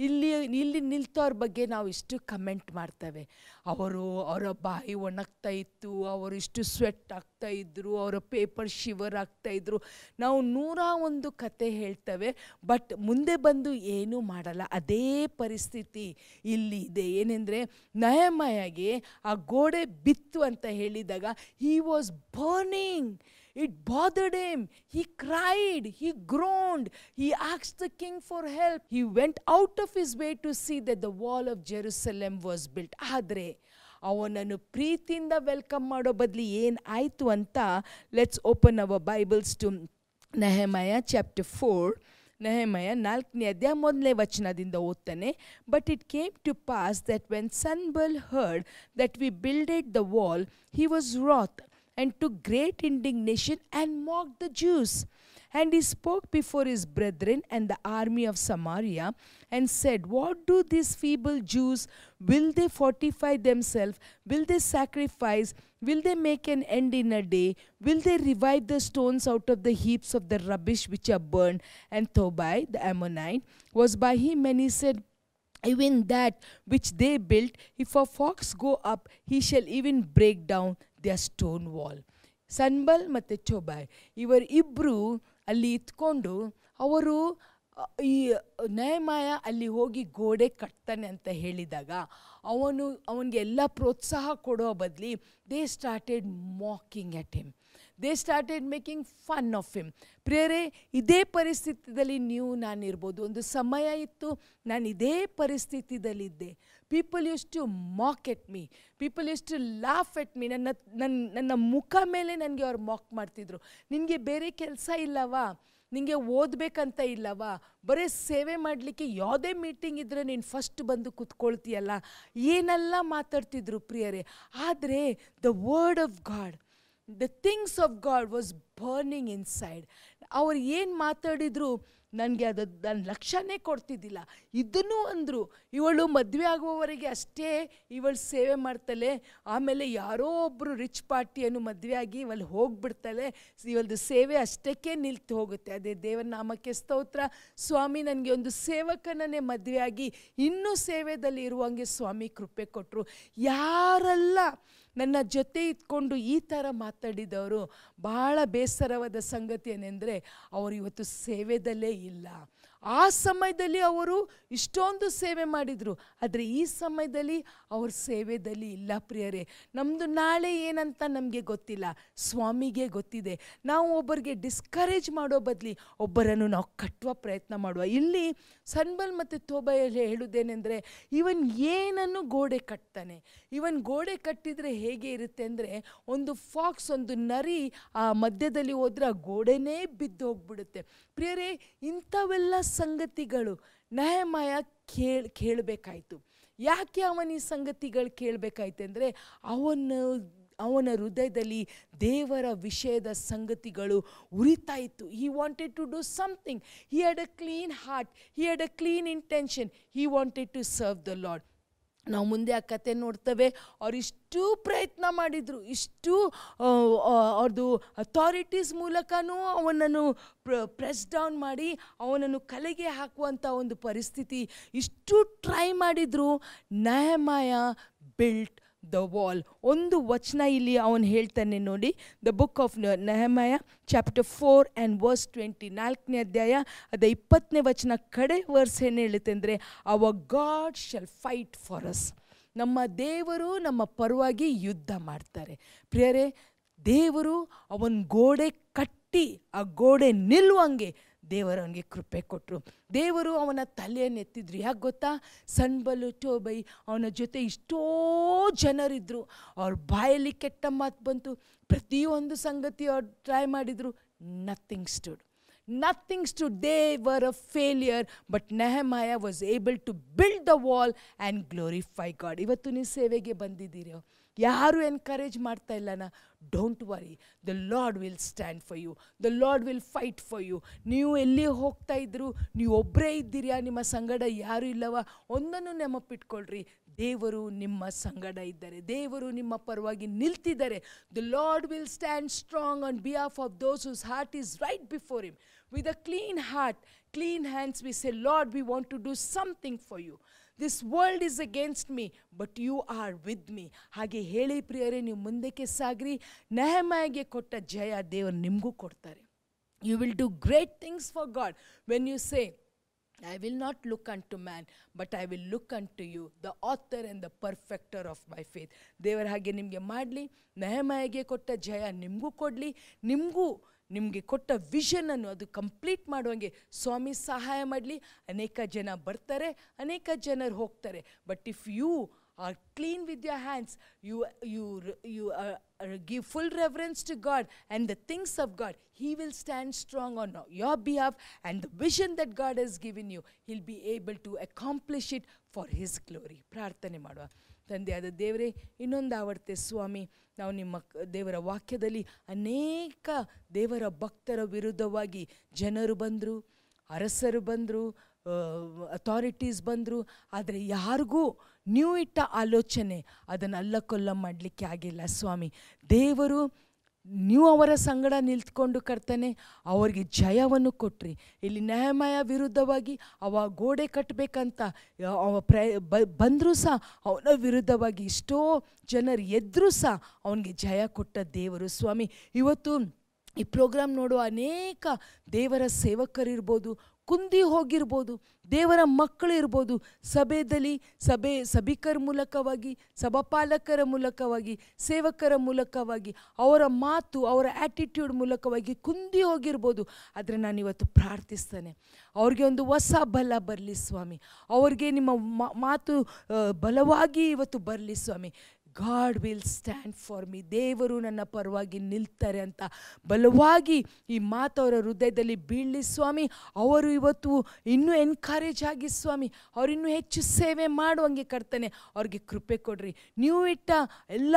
ಇಲ್ಲಿ ಇಲ್ಲಿ ನಿಲ್ತವ್ರ ಬಗ್ಗೆ ನಾವು ಇಷ್ಟು ಕಮೆಂಟ್ ಮಾಡ್ತೇವೆ. ಅವರು, ಅವರ ಬಾಯಿ ಒಣಗ್ತಾ ಇತ್ತು, ಅವರು ಇಷ್ಟು ಸ್ವೆಟ್ ಆಗ್ತಾ ಇದ್ರು, ಅವರ ಪೇಪರ್ ಶಿವರ್ ಆಗ್ತಾ ಇದ್ರು. ನಾವು ನೂರ ಒಂದು ಕತೆ ಹೇಳ್ತೇವೆ ಬಟ್ ಮುಂದೆ ಬಂದು ಏನೂ ಮಾಡಲ್ಲ. ಅದೇ ಪರಿಸ್ಥಿತಿ ಇಲ್ಲಿ ಇದೆ. ಏನೆಂದರೆ, ನಯಮಯಾಗೆ ಆ ಗೋಡೆ ಬಿತ್ತು ಅಂತ ಹೇಳಿದಾಗ he was burning It bothered him. He cried. He groaned. He asked the king for help. He went out of his way to see that the wall of Jerusalem was built. ಆದರೆ ಅವನನ್ನು ಪ್ರೀತಿಯಿಂದ welcome ಮಾಡೋ ಬದಲಿ ಏನು ಆಯಿತು ಅಂತ let's open our Bibles to Nehemiah chapter four Nehemiah ನಾಲ್ಕನೇ ಅಧ್ಯಾಯ ಮೊದಲನೇ ವಚನದಿಂದ ಓದ್ತಾನೆ but it came to pass that when Sanballat heard that we builded the wall he was wroth and took great indignation and mocked the Jews. And he spoke before his brethren and the army of Samaria and said, What do these feeble Jews? Will they fortify themselves? Will they sacrifice? Will they make an end in a day? Will they revive the stones out of the heaps of the rubbish which are burned? And Tobai, the Ammonite, was by him, and he said, even that which they built, if a fox go up, he shall even break down their stone wall. Sanballat ಮತ್ತು ಚೋಬಾಯ್ ಇವರ್ ಇಬ್ಬರು ಅಲ್ಲಿ ಇತ್ಕೊಂಡು ಅವರು ಅ, ಈ ನ್ಯಾಯಮಾಯ ಅಲ್ಲಿ ಹೋಗಿ ಗೋಡೆ ಕಟ್ತಾನೆ ಅಂತ ಹೇಳಿದಾಗ ಅವನು ಅವನಿಗೆ ಎಲ್ಲ ಪ್ರೋತ್ಸಾಹ ಕೊಡೋ ಬದಲಿ they started mocking at him they started making fun of him ಪ್ರಿಯರೇ, ಇದೇ ಪರಿಸ್ಥಿತಿಯಲ್ಲಿ ನೀವು ನಾನಿರ್ಬೋದು. ಒಂದು ಸಮಯ ಇತ್ತು, ನಾನು ಇದೇ ಪರಿಸ್ಥಿತಿಯಲ್ಲಿದ್ದೆ people used to mock at me people used to laugh at me ನನ್ನ ನನ್ನ ನನ್ನ ಮುಖ ಮೇಲೆ ನನಗೆ ಅವ್ರು ಮಾಕ್ ಮಾಡ್ತಿದ್ರು. ನಿನಗೆ ಬೇರೆ ಕೆಲಸ ಇಲ್ಲವಾ? ನಿಮಗೆ ಓದಬೇಕಂತ ಇಲ್ಲವಾ? ಬರೀ ಸೇವೆ ಮಾಡಲಿಕ್ಕೆ ಯಾವುದೇ ಮೀಟಿಂಗ್ ಇದ್ದರೆ ನೀನು ಫಸ್ಟ್ ಬಂದು ಕೂತ್ಕೊಳ್ತೀಯಲ್ಲ? ಏನೆಲ್ಲ ಮಾತಾಡ್ತಿದ್ರು ಪ್ರಿಯರೇ. ಆದರೆ the word of God the things of God was burning inside ಅವ್ರು ಏನು ಮಾತಾಡಿದ್ರು, ನನಗೆ ಅದು ನನ್ನ ಲಕ್ಷ್ಯನೇ ಕೊಡ್ತಿದ್ದಿಲ್ಲ. ಇದನ್ನು ಅಂದರು. ಇವಳು ಮದುವೆ ಆಗುವವರೆಗೆ ಅಷ್ಟೇ ಇವಳು ಸೇವೆ ಮಾಡ್ತಾಳೆ ಆಮೇಲೆ ಯಾರೋ ಒಬ್ಬರು ರಿಚ್ ಪಾರ್ಟಿಯನ್ನು ಮದುವೆ ಆಗಿ ಇವಳು ಹೋಗ್ಬಿಡ್ತಾಳೆ ಇವಳದು ಸೇವೆ ಅಷ್ಟಕ್ಕೆ ನಿಲ್ತು ಹೋಗುತ್ತೆ. ಅದೇ ದೇವರ ನಾಮಕ್ಕೆ ಸ್ತೋತ್ರ. ಸ್ವಾಮಿ ನನಗೆ ಒಂದು ಸೇವಕನನ್ನೇ ಮದುವೆ ಆಗಿ ಇನ್ನೂ ಸೇವೆಯಲ್ಲಿ ಇರುವಂಗೆ ಸ್ವಾಮಿ ಕೃಪೆ ಕೊಟ್ಟರು ಯಾರೆಲ್ಲ ನನ್ನ ಜೊತೆ ಇದ್ಕೊಂಡು ಈ ಥರ ಮಾತಾಡಿದವರು ಭಾಳ ಬೇಸರವಾದ ಸಂಗತಿ ಏನೆಂದರೆ ಅವರು ಇವತ್ತು ಸೇವೆದಲ್ಲೇ ಇಲ್ಲ. ಆ ಸಮಯದಲ್ಲಿ ಅವರು ಇಷ್ಟೊಂದು ಸೇವೆ ಮಾಡಿದರು. ಆದರೆ ಈ ಸಮಯದಲ್ಲಿ ಅವ್ರ ಸೇವೆದಲ್ಲಿ ಇಲ್ಲ ಪ್ರಿಯರೇ. ನಮ್ಮದು ನಾಳೆ ಏನಂತ ನಮಗೆ ಗೊತ್ತಿಲ್ಲ. ಸ್ವಾಮಿಗೆ ಗೊತ್ತಿದೆ. ನಾವು ಒಬ್ಬರಿಗೆ ಡಿಸ್ಕರೇಜ್ ಮಾಡೋ ಬದಲಿ ಒಬ್ಬರನ್ನು ನಾವು ಕಟ್ಟುವ ಪ್ರಯತ್ನ ಮಾಡುವ. ಇಲ್ಲಿ ಸನ್ಬಲ್ ಮತ್ತು ತೋಬೆಯಲ್ಲಿ ಹೇಳುವುದೇನೆಂದರೆ ಇವನ್ ಏನನ್ನು ಗೋಡೆ ಕಟ್ತಾನೆ? ಇವನ್ ಗೋಡೆ ಕಟ್ಟಿದರೆ ಹೇಗೆ ಇರುತ್ತೆ ಅಂದರೆ ಒಂದು ಫಾಕ್ಸ್, ಒಂದು ನರಿ ಆ ಮಧ್ಯದಲ್ಲಿ ಹೋದ್ರೆ ಆ ಗೋಡೆನೇ ಬಿದ್ದು ಹೋಗ್ಬಿಡುತ್ತೆ. ಪ್ರಿಯರೇ, ಇಂಥವೆಲ್ಲ ಸಂಗತಿಗಳು ನಯಮಯ ಕೇಳ್, ಕೇಳಬೇಕಾಯ್ತು. ಯಾಕೆ ಅವನ ಈ ಸಂಗತಿಗಳು ಕೇಳಬೇಕಾಯ್ತು ಅಂದರೆ ಅವನು, ಅವನ ಹೃದಯದಲ್ಲಿ ದೇವರ ವಿಷಯದ ಸಂಗತಿಗಳು ಉರಿತಾ ಇತ್ತು. He wanted to do something he had a clean heart he had a clean intention he wanted to serve the Lord ನಾವು ಮುಂದೆ ಆ ಕತೆ ನೋಡ್ತೇವೆ. ಅವ್ರು ಇಷ್ಟು ಪ್ರಯತ್ನ ಮಾಡಿದರು. ಇಷ್ಟು ಅವ್ರದ್ದು ಅಥಾರಿಟೀಸ್ ಮೂಲಕನೂ ಅವನನ್ನು ಪ್ರೆಸ್ ಡೌನ್ ಮಾಡಿ ಅವನನ್ನು ಕಲೆಗೆ ಹಾಕುವಂಥ ಒಂದು ಪರಿಸ್ಥಿತಿ ಇಷ್ಟು ಟ್ರೈ ಮಾಡಿದರು. Nehemiah built the wall. ಒಂದು ವಚನ ಇಲ್ಲಿ ಅವನು ಹೇಳ್ತಾನೆ ನೋಡಿ. The book of Nehemiah chapter four and verse twenty ನಾಲ್ಕನೇ ಅಧ್ಯಾಯ, ಅದ ಇಪ್ಪತ್ತನೇ ವಚನ ಕಡೆ ವರ್ಸ್ ಏನು ಹೇಳುತ್ತೆ ಅಂದರೆ our God shall fight for us ನಮ್ಮ ದೇವರು ನಮ್ಮ ಪರವಾಗಿ ಯುದ್ಧ ಮಾಡ್ತಾರೆ. ಪ್ರಿಯರೇ, ದೇವರು ಅವನ ಗೋಡೆ ಕಟ್ಟಿ, ಆ ಗೋಡೆ ನಿಲ್ಲುವಂಗೆ ದೇವರವನಿಗೆ ಕೃಪೆ ಕೊಟ್ಟರು ದೇವರು ಅವನ ತಲೆಯನ್ನು ಎತ್ತಿದ್ರು. ಯಾಕೆ ಗೊತ್ತಾ? ಸಣ್ಬಲು ಟೋಬೈ ಅವನ ಜೊತೆ ಇಷ್ಟೋ ಜನರಿದ್ದರು ಅವ್ರ ಬಾಯಲ್ಲಿ ಕೆಟ್ಟ ಮಾತು ಬಂತು. ಪ್ರತಿಯೊಂದು ಸಂಗತಿ ಅವ್ರು ಟ್ರೈ ಮಾಡಿದರು. Nothing stood nothing stood they were a failure but Nehemiah was able to build the wall and glorify God ಇವತ್ತು ನೀವು ಸೇವೆಗೆ ಬಂದಿದ್ದೀರಿ? ಯಾರು ಎನ್ಕರೇಜ್ ಮಾಡ್ತಾ ಇಲ್ಲನ? Don't worry the Lord will stand for you the Lord will fight for you ನೀವು ಎಲ್ಲಿ ಹೋಗ್ತಾ ಇದ್ರು, ನೀವು ಒಬ್ಬರೇ ಇದ್ದೀರಾ? ನಿಮ್ಮ ಸಂಗಡ ಯಾರು ಇಲ್ಲವ? ಒಂದನ್ನು ನೆನಪಿಟ್ಕೊಳ್ರಿ. ದೇವರು ನಿಮ್ಮ ಸಂಗಡ ಇದ್ದಾರೆ. ದೇವರು ನಿಮ್ಮ ಪರವಾಗಿ ನಿಲ್ತಿದ್ದಾರೆ. The Lord will stand strong on behalf of those whose heart is right before him with a clean heart clean hands we say Lord we want to do something for you this world is against me but you are with me ಹಾಗೆ ಹೇಳಿ ಪ್ರಿಯರೇ ನೀವು ಮುಂದಕ್ಕೆ ಸಾಗ್ರಿ. ನೆಹಮಾಯಿಗೆ ಕೊಟ್ಟ ಜಯ ದೇವರು ನಿಮಗೂ ಕೊಡ್ತಾರೆ. You will do great things for God when you say I will not look unto man, but I will look unto you, the author and the perfecter of my faith. ದೇವರ ಹಾಗೆ ನಿಮಗೆ ಮಾಡಲಿ. ನೆಹಮಾಯಿಗೆ ಕೊಟ್ಟ ಜಯ ನಿಮಗೂ ಕೊಡಲಿ. ನಿಮಗೂ ನಿಮಗೆ ಕೊಟ್ಟ ವಿಷನನ್ನು ಅದು ಕಂಪ್ಲೀಟ್ ಮಾಡುವಂಗೆ ಸ್ವಾಮಿ ಸಹಾಯ ಮಾಡಲಿ ಅನೇಕ ಜನ ಬರ್ತಾರೆ ಅನೇಕ ಜನರು ಹೋಗ್ತಾರೆ but if you are clean with your hands you you you uh, uh, give full reverence to god and the things of god he will stand strong on your behalf and the vision that god has given you he'll be able to accomplish it for his glory ಪ್ರಾರ್ಥನೆ ಮಾಡುವ ತಂದೆಯಾದ ದೇವರೇ, ಇನ್ನೊಂದು ಆವರ್ತೆ ಸ್ವಾಮಿ, ನಾವು ನಿಮ್ಮ ದೇವರ ವಾಕ್ಯದಲ್ಲಿ ಅನೇಕ ದೇವರ ಭಕ್ತರ ವಿರುದ್ಧವಾಗಿ ಜನರು ಬಂದರು, ಅರಸರು ಬಂದರು ಅಥಾರಿಟೀಸ್ ಬಂದರು, ಆದರೆ ಯಾರಿಗೂ ನೀವು ಇಟ್ಟ ಆಲೋಚನೆ ಅದನ್ನು ಅಲ್ಲಕೊಲ್ಲ ಮಾಡಲಿಕ್ಕೆ ಆಗಿಲ್ಲ ಸ್ವಾಮಿ. ದೇವರು ನೀವು ಅವರ ಸಂಗಡ ನಿಂತ್ಕೊಂಡು ಕರ್ತಾನೆ, ಅವರಿಗೆ ಜಯವನ್ನು ಕೊಟ್ರಿ. ಇಲ್ಲಿ ನ್ಯಾಯಮಯ ವಿರುದ್ಧವಾಗಿ ಅವ ಗೋಡೆ ಕಟ್ಟಬೇಕಂತ ಅವ ಪ್ರ ಬಂದರೂ ಸಹ ಅವನ ವಿರುದ್ಧವಾಗಿ ಎಷ್ಟೋ ಜನರು ಎದ್ದರೂ ಸಹ ಅವನಿಗೆ ಜಯ ಕೊಟ್ಟ ದೇವರು. ಸ್ವಾಮಿ, ಇವತ್ತು ಈ ಪ್ರೋಗ್ರಾಮ್ ನೋಡುವ ಅನೇಕ ದೇವರ ಸೇವಕರಿರ್ಬೋದು ಕುಂದಿ ಹೋಗಿರ್ಬೋದು, ದೇವರ ಮಕ್ಕಳು ಇರ್ಬೋದು ಸಭೆಯಲ್ಲಿ ಸಭೆ ಸಭಿಕರ ಮೂಲಕವಾಗಿ, ಸಭಾಪಾಲಕರ ಮೂಲಕವಾಗಿ, ಸೇವಕರ ಮೂಲಕವಾಗಿ, ಅವರ ಮಾತು, ಅವರ ಆ್ಯಟಿಟ್ಯೂಡ್ ಮೂಲಕವಾಗಿ ಕುಂದಿ ಹೋಗಿರ್ಬೋದು. ಆದರೆ ನಾನು ಇವತ್ತು ಪ್ರಾರ್ಥಿಸ್ತೇನೆ, ಅವ್ರಿಗೆ ಒಂದು ಹೊಸ ಬಲ ಬರಲಿ ಸ್ವಾಮಿ, ಅವ್ರಿಗೆ ನಿಮ್ಮ ಮಾತು ಬಲವಾಗಿ ಇವತ್ತು ಬರಲಿ ಸ್ವಾಮಿ. God will stand for me ದೇವರು ನನ್ನ ಪರವಾಗಿ ನಿಲ್ತಾರೆ ಅಂತ ಬಲವಾಗಿ ಈ ಮಾತವರ ಹೃದಯದಲ್ಲಿ ಬೀಳಲಿ ಸ್ವಾಮಿ. ಅವರು ಇವತ್ತು ಇನ್ನೂ ಎನ್ಕರೇಜ್ ಆಗಿ ಸ್ವಾಮಿ. ಅವ್ರು ಇನ್ನೂ ಹೆಚ್ಚು ಸೇವೆ ಮಾಡುವಂಗೆ ಕರ್ತನೆ. ಅವ್ರಿಗೆ ಕೃಪೆ ಕೊಡ್ರಿ. ನೀವು ಇಟ್ಟ ಎಲ್ಲ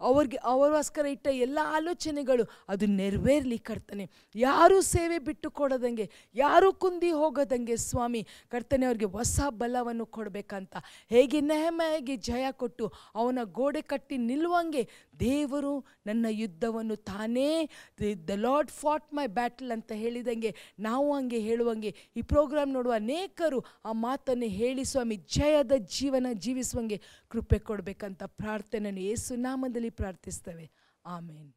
ಅವ್ರಿಗೆ, ಅವರಿಗೋಸ್ಕರ ಇಟ್ಟ ಎಲ್ಲ ಆಲೋಚನೆಗಳು ಅದು ನೆರವೇರಲಿ ಕರ್ತಾನೆ. ಯಾರೂ ಸೇವೆ ಬಿಟ್ಟು ಕೊಡೋದಂಗೆ, ಯಾರೂ ಕುಂದಿ ಹೋಗೋದಂಗೆ ಸ್ವಾಮಿ. ಕರ್ತನೆ ಅವ್ರಿಗೆ ಹೊಸ ಬಲವನ್ನು ಕೊಡಬೇಕಂತ. ಹೇಗೆ ನೆಹಮೆಯಾಗಿ ಜಯ ಕೊಟ್ಟು ಅವನ ಗೋಡೆ ಕಟ್ಟಿ ನಿಲ್ಲುವಂಗೆ ದೇವರು ನನ್ನ ಯುದ್ಧವನ್ನು ತಾನೇ, the lord fought my battle ಅಂತ ಹೇಳಿದಂಗೆ ನಾವು ಹಂಗೆ ಹೇಳುವಂಗೆ. ಈ ಪ್ರೋಗ್ರಾಮ್ ನೋಡುವ ಅನೇಕರು ಆ ಮಾತನ್ನು ಹೇಳಿ ಸ್ವಾಮಿ, ಜಯದ ಜೀವನ ಜೀವಿಸುವಂಗೆ ಕೃಪೆ ಕೊಡಬೇಕಂತ ಪ್ರಾರ್ಥನೆಯನ್ನು ಯೇಸು ನಾಮದಲ್ಲಿ ಪ್ರಾರ್ಥಿಸ್ತೇವೆ. ಆಮೇನ್.